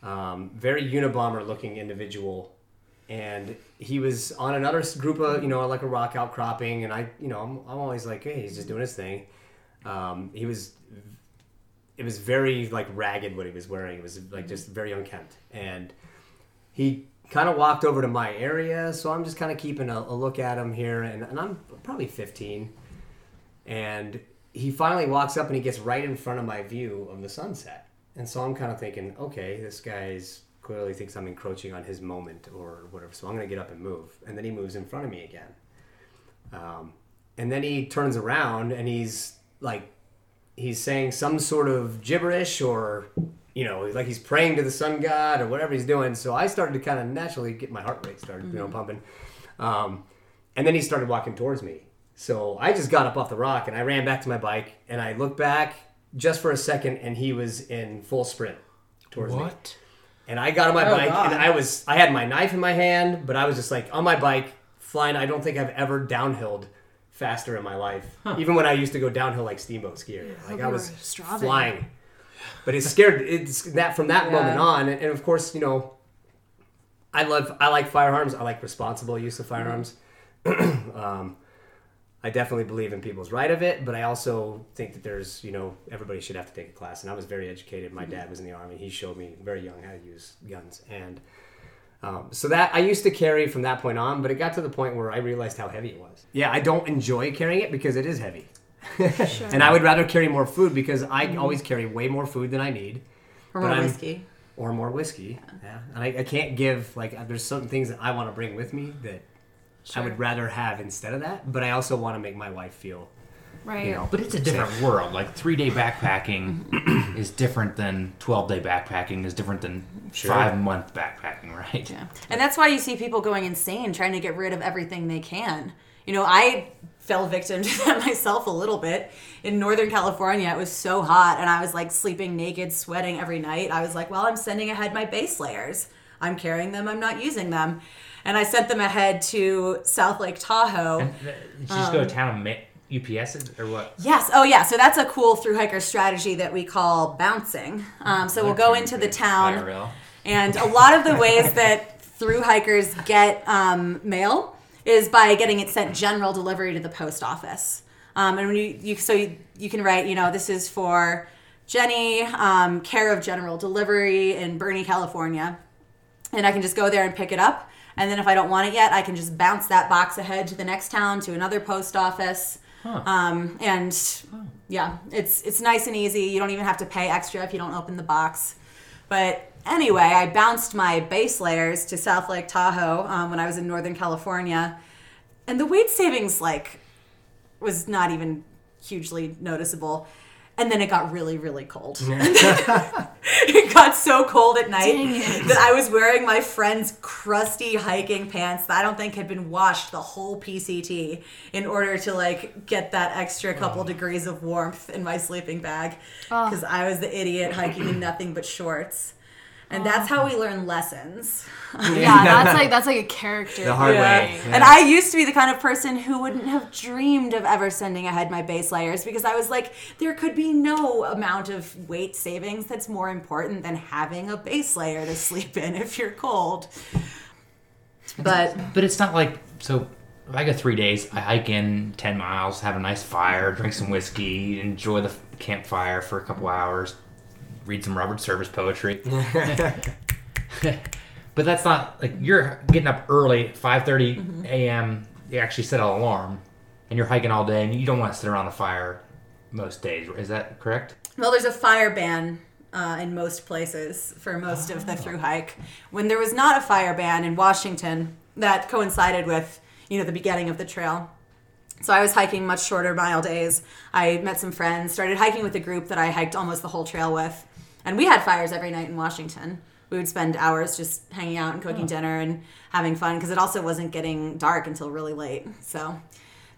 um, very Unabomber looking individual, and he was on another group of you know like a rock outcropping, and I you know I'm, I'm always like hey he's just doing his thing. Um, he was it was very like ragged what he was wearing. It was like just very unkempt, and he kind of walked over to my area. So I'm just kind of keeping a, a look at him here, and, and I'm probably 15, and he finally walks up and he gets right in front of my view of the sunset, and so I'm kind of thinking, okay, this guy's clearly thinks I'm encroaching on his moment or whatever. So I'm gonna get up and move, and then he moves in front of me again. Um, and then he turns around and he's like he's saying some sort of gibberish or you know like he's praying to the sun god or whatever he's doing so i started to kind of naturally get my heart rate started you know pumping um, and then he started walking towards me so i just got up off the rock and i ran back to my bike and i looked back just for a second and he was in full sprint towards me What? and I got on my Oh, bike God. and I was I had my knife in my hand, but I was just like on my bike flying. I don't think I've ever downhilled faster in my life. Even when I used to go downhill like steamboat skier, like I was flying. But it scared. It's that from that Yeah. moment on, and, and of course, you know, I love I like firearms. I like responsible use of firearms. um, I definitely believe in people's right of it, but I also think that there's, you know, everybody should have to take a class. And I was very educated. My dad was in the army. He showed me very young how to use guns. And um, so that I used to carry from that point on, but it got to the point where I realized how heavy it was. Yeah, I don't enjoy carrying it because it is heavy. and I would rather carry more food because I always carry way more food than I need or more I'm- whiskey? or more whiskey. Yeah. And I, I can't give, like, there's certain things that I want to bring with me that I would rather have instead of that. But I also want to make my wife feel, Right. you know, But it's a different world. Like three day backpacking is different than twelve day backpacking. Is different than five month backpacking, right? Yeah. And that's why you see people going insane trying to get rid of everything they can. You know, I fell victim to that myself a little bit. In Northern California, it was so hot and I was like sleeping naked, sweating every night. I was like, well, I'm sending ahead my base layers. I'm carrying them, I'm not using them. And I sent them ahead to South Lake Tahoe. And, uh, did you just go to town and ma- UPS or what? Yes. Oh, yeah. So that's a cool through hiker strategy that we call bouncing. Um, so we'll go into the town. And a lot of the ways that through hikers get um, mail is by getting it sent general delivery to the post office. Um, and when you, you so you, you can write, you know, this is for Jenny, um, care of general delivery in Burney, California. And I can just go there and pick it up. And then if I don't want it yet, I can just bounce that box ahead to the next town to another post office. Um, and yeah, it's it's nice and easy. You don't even have to pay extra if you don't open the box. But anyway, I bounced my base layers to South Lake Tahoe um, when I was in Northern California, and the weight savings like was not even hugely noticeable. And then it got really, really cold. it got so cold at night that I was wearing my friend's crusty hiking pants that I don't think had been washed the whole PCT in order to like get that extra couple degrees of warmth in my sleeping bag. Ah. Because I was the idiot hiking in nothing but shorts. And that's how we oh. learn lessons. Yeah, that's like that's like a character. The hard Yeah. way. And I used to be the kind of person who wouldn't have dreamed of ever sending ahead my base layers because I was like, there could be no amount of weight savings that's more important than having a base layer to sleep in if you're cold. But But it's not like so. If I go three days, I hike in ten miles, have a nice fire, drink some whiskey, enjoy the campfire for a couple hours, read some Robert Service poetry. but that's not like you're getting up early, five a.m. You actually set an alarm, and you're hiking all day, and you don't want to sit around the fire most days. Is that correct? well, there's a fire ban uh, in most places for most of the through hike. When there was not a fire ban in Washington, that coincided with you know the beginning of the trail. So I was hiking much shorter mile days. I met some friends, started hiking with a group that I hiked almost the whole trail with. And we had fires every night in Washington. We would spend hours just hanging out and cooking oh. dinner and having fun because it also wasn't getting dark until really late. So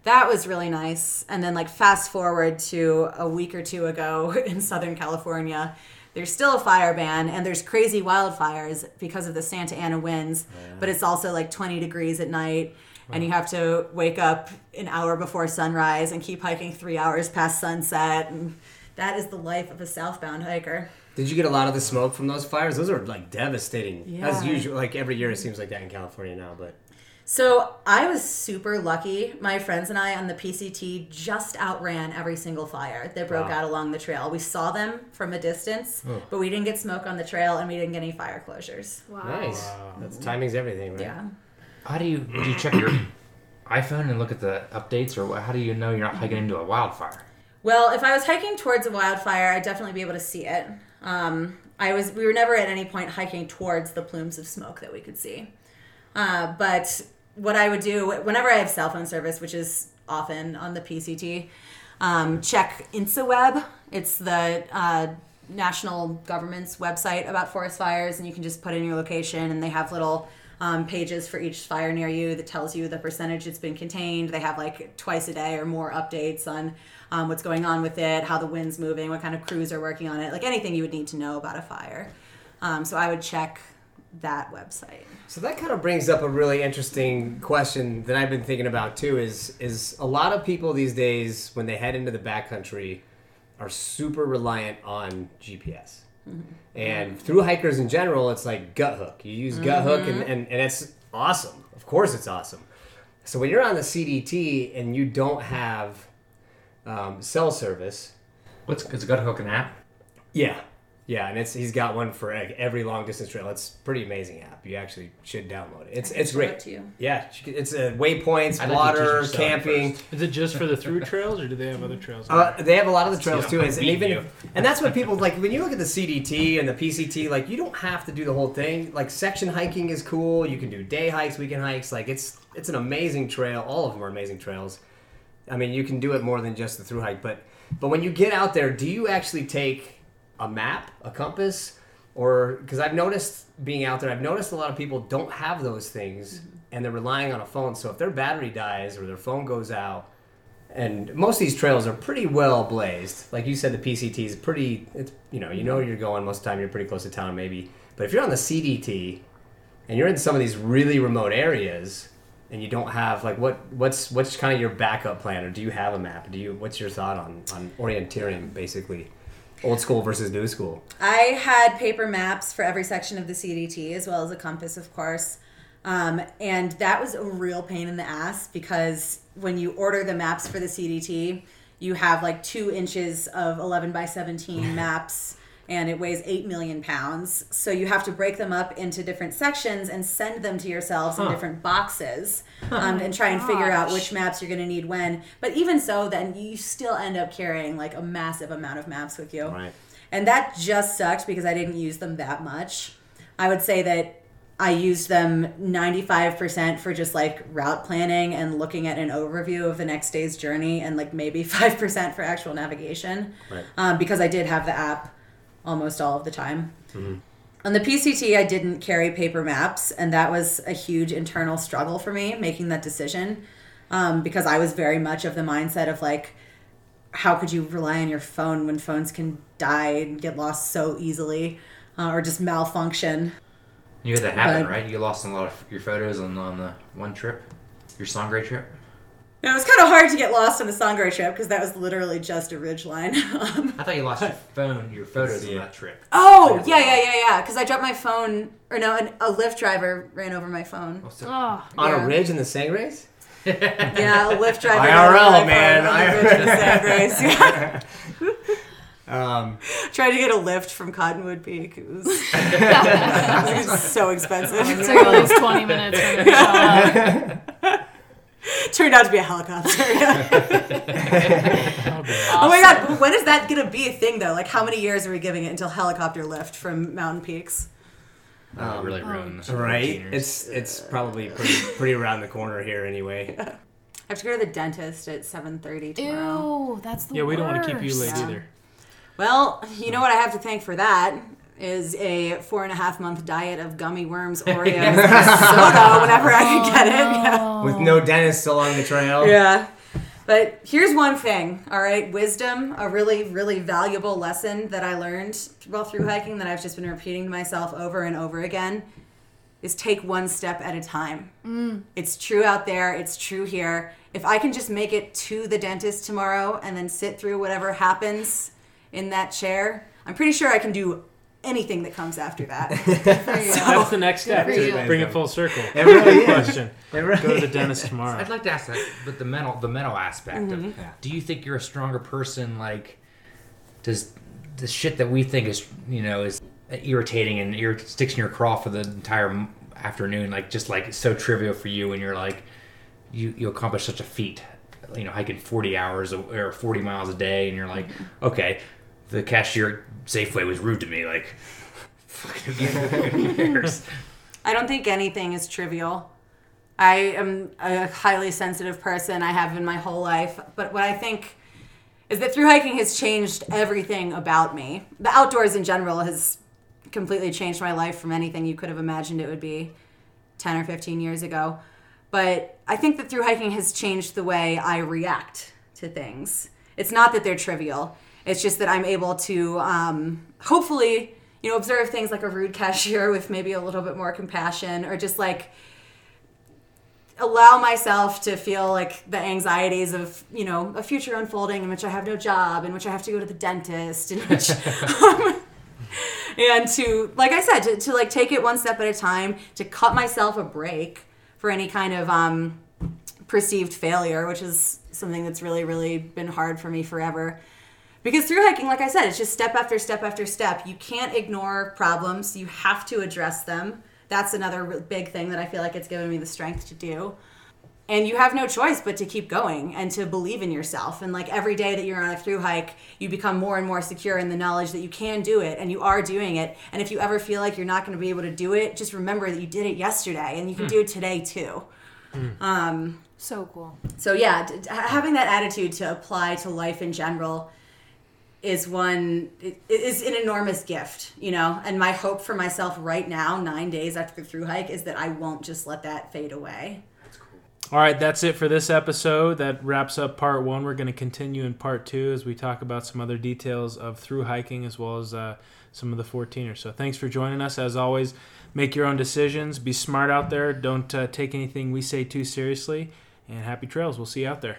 that was really nice. And then, like, fast forward to a week or two ago in Southern California, there's still a fire ban and there's crazy wildfires because of the Santa Ana winds, but it's also like 20 degrees at night. And you have to wake up an hour before sunrise and keep hiking three hours past sunset. And that is the life of a southbound hiker. Did you get a lot of the smoke from those fires? Those are like devastating. As usual, like every year it seems like that in California now. But So I was super lucky. My friends and I on the PCT just outran every single fire that broke Wow. out along the trail. We saw them from a distance, but we didn't get smoke on the trail and we didn't get any fire closures. Wow. nice. That's timing's everything, right? Yeah. How do you do you check your iPhone and look at the updates, or how do you know you're not hiking into a wildfire? Well, if I was hiking towards a wildfire, I'd definitely be able to see it. Um, I was. We were never at any point hiking towards the plumes of smoke that we could see. Uh, but what I would do whenever I have cell phone service, which is often on the PCT, um, check InciWeb. It's the uh, national government's website about forest fires, and you can just put in your location, and they have little um, pages for each fire near you that tells you the percentage it's been contained. They have like twice a day or more updates on um, what's going on with it, how the wind's moving, what kind of crews are working on it, like anything you would need to know about a fire. Um, so I would check that website. So that kind of brings up a really interesting question that I've been thinking about too. Is is a lot of people these days when they head into the backcountry are super reliant on GPS. And through hikers in general, it's like Guthook. You use Guthook, and, and, and it's awesome. Of course, it's awesome. So when you're on the CDT and you don't have um, cell service, What's it's got to hook an app? yeah, yeah, and it's he's got one for like, every long distance trail. It's a pretty amazing app. You actually should download it. It's it's show it great. to you. Yeah, it's uh, waypoints, I'd like to teach water, camping. first. Is it just for the through trails, or do they have other trails? Uh, they have a lot of the trails too, and, even you. and that's what people like when you look at the CDT and the PCT. Like you don't have to do the whole thing. Like section hiking is cool. You can do day hikes, weekend hikes. Like it's it's an amazing trail. All of them are amazing trails. I mean, you can do it more than just the through hike, but but when you get out there, do you actually take a map, a compass, or because I've noticed being out there, I've noticed a lot of people don't have those things mm-hmm. and they're relying on a phone. So if their battery dies or their phone goes out, and most of these trails are pretty well blazed. Like you said, the PCT is pretty. It's you know you know mm-hmm. where you're going most of the time. You're pretty close to town maybe, but if you're on the CDT and you're in some of these really remote areas and you don't have like what what's what's kind of your backup plan or do you have a map? Do you what's your thought on on orienteering basically, old school versus new school? I had paper maps for every section of the CDT as well as a compass, of course. Um, and that was a real pain in the ass because when you order the maps for the CDT, you have like two inches of 11 by 17 maps and it weighs 8 million pounds. So you have to break them up into different sections and send them to yourselves in different boxes um, and try and figure out which maps you're going to need when. But even so, then you still end up carrying like a massive amount of maps with you. Right. And that just sucked because I didn't use them that much. I would say that I used them 95% for just like route planning and looking at an overview of the next day's journey, and like maybe 5% for actual navigation. Right. Um, because I did have the app almost all of the time. On the PCT, I didn't carry paper maps, and that was a huge internal struggle for me making that decision um, because I was very much of the mindset of like, how could you rely on your phone when phones can die and get lost so easily uh, or just malfunction? You had that happen, But- right? You lost a lot of your photos on on the one trip, your Sangre trip. And it was kind of hard to get lost on the Sangre trip because that was literally just a ridge line. um, I thought you lost your phone, your photos on that trip. oh, yeah, yeah, yeah, yeah. Because I dropped my phone, or no, an, a Lyft driver ran over my phone. Oh, so- Oh, On Yeah. a ridge in the Sangres? Yeah, a Lyft driver. IRL, ran over my phone man, on the ridge in the Sangres. Yeah. Um, Tried to get a lift from Cottonwood Peak. It was, it was so expensive. it's like at least 20 minutes Turned out to be a helicopter. oh my god, when is that gonna be a thing though? Like, how many years are we giving it until helicopter lift from mountain peaks? Um, oh, really ruined the right? It's it's probably pretty pretty around the corner here anyway. I have to go to the dentist at seven thirty tomorrow. Ew, that's the Yeah, we don't want to keep you late Yeah. either. Well, you know what I have to thank for that is a four and a half month diet of gummy worms, Oreos, and soda whenever I can get it. Yeah. Oh. With no dentist along the trail. Yeah. But here's one thing, all right? Wisdom, a really, really valuable lesson that I learned while through hiking that I've just been repeating to myself over and over again is take one step at a time. Mm. It's true out there, it's true here. If I can just make it to the dentist tomorrow and then sit through whatever happens in that chair, I'm pretty sure I can do anything that comes after that. That's the next step. to. Bring it full circle. It really. Question. It really Go to the dentist tomorrow. I'd like to ask that, but the mental, the mental aspect Mm-hmm. of, do you think you're a stronger person? Like, does the shit that we think is, you know, is irritating and ir- sticks in your craw for the entire afternoon, like just like it's so trivial for you, and you're like, you you accomplish such a feat, you know, hiking 40 hours or 40 miles a day, and you're like, Mm-hmm. okay, the cashier at Safeway was rude to me, like. I don't think anything is trivial. I am a highly sensitive person. I have been my whole life. But what I think is that through hiking has changed everything about me. The outdoors in general has completely changed my life from anything you could have imagined it would be 10 or 15 years ago. But I think that through hiking has changed the way I react to things. It's not that they're trivial. It's just that I'm able to um, hopefully, you know, observe things like a rude cashier with maybe a little bit more compassion or just like allow myself to feel like the anxieties of you know a future unfolding in which I have no job, in which I have to go to the dentist, in which um, and to like I said to, to like take it one step at a time, to cut myself a break for any kind of um, perceived failure, which is something that's really really been hard for me forever. Because through hiking, like I said, it's just step after step after step. You can't ignore problems. You have to address them. That's another big thing that I feel like it's given me the strength to do. And you have no choice but to keep going and to believe in yourself. And like every day that you're on a through hike, you become more and more secure in the knowledge that you can do it and you are doing it. And if you ever feel like you're not going to be able to do it, just remember that you did it yesterday and you can do it today too. Um, So cool. so yeah, d- d- having that attitude to apply to life in general is one it it is an enormous gift, you know. And my hope for myself right now, nine days after the through hike, is that I won't just let that fade away. All right, that's it for this episode. That wraps up part one. We're going to continue in part two as we talk about some other details of through hiking as well as uh, some of the 14ers. So thanks for joining us. As always, make your own decisions. Be smart out there. Don't uh, take anything we say too seriously. And happy trails. We'll see you out there.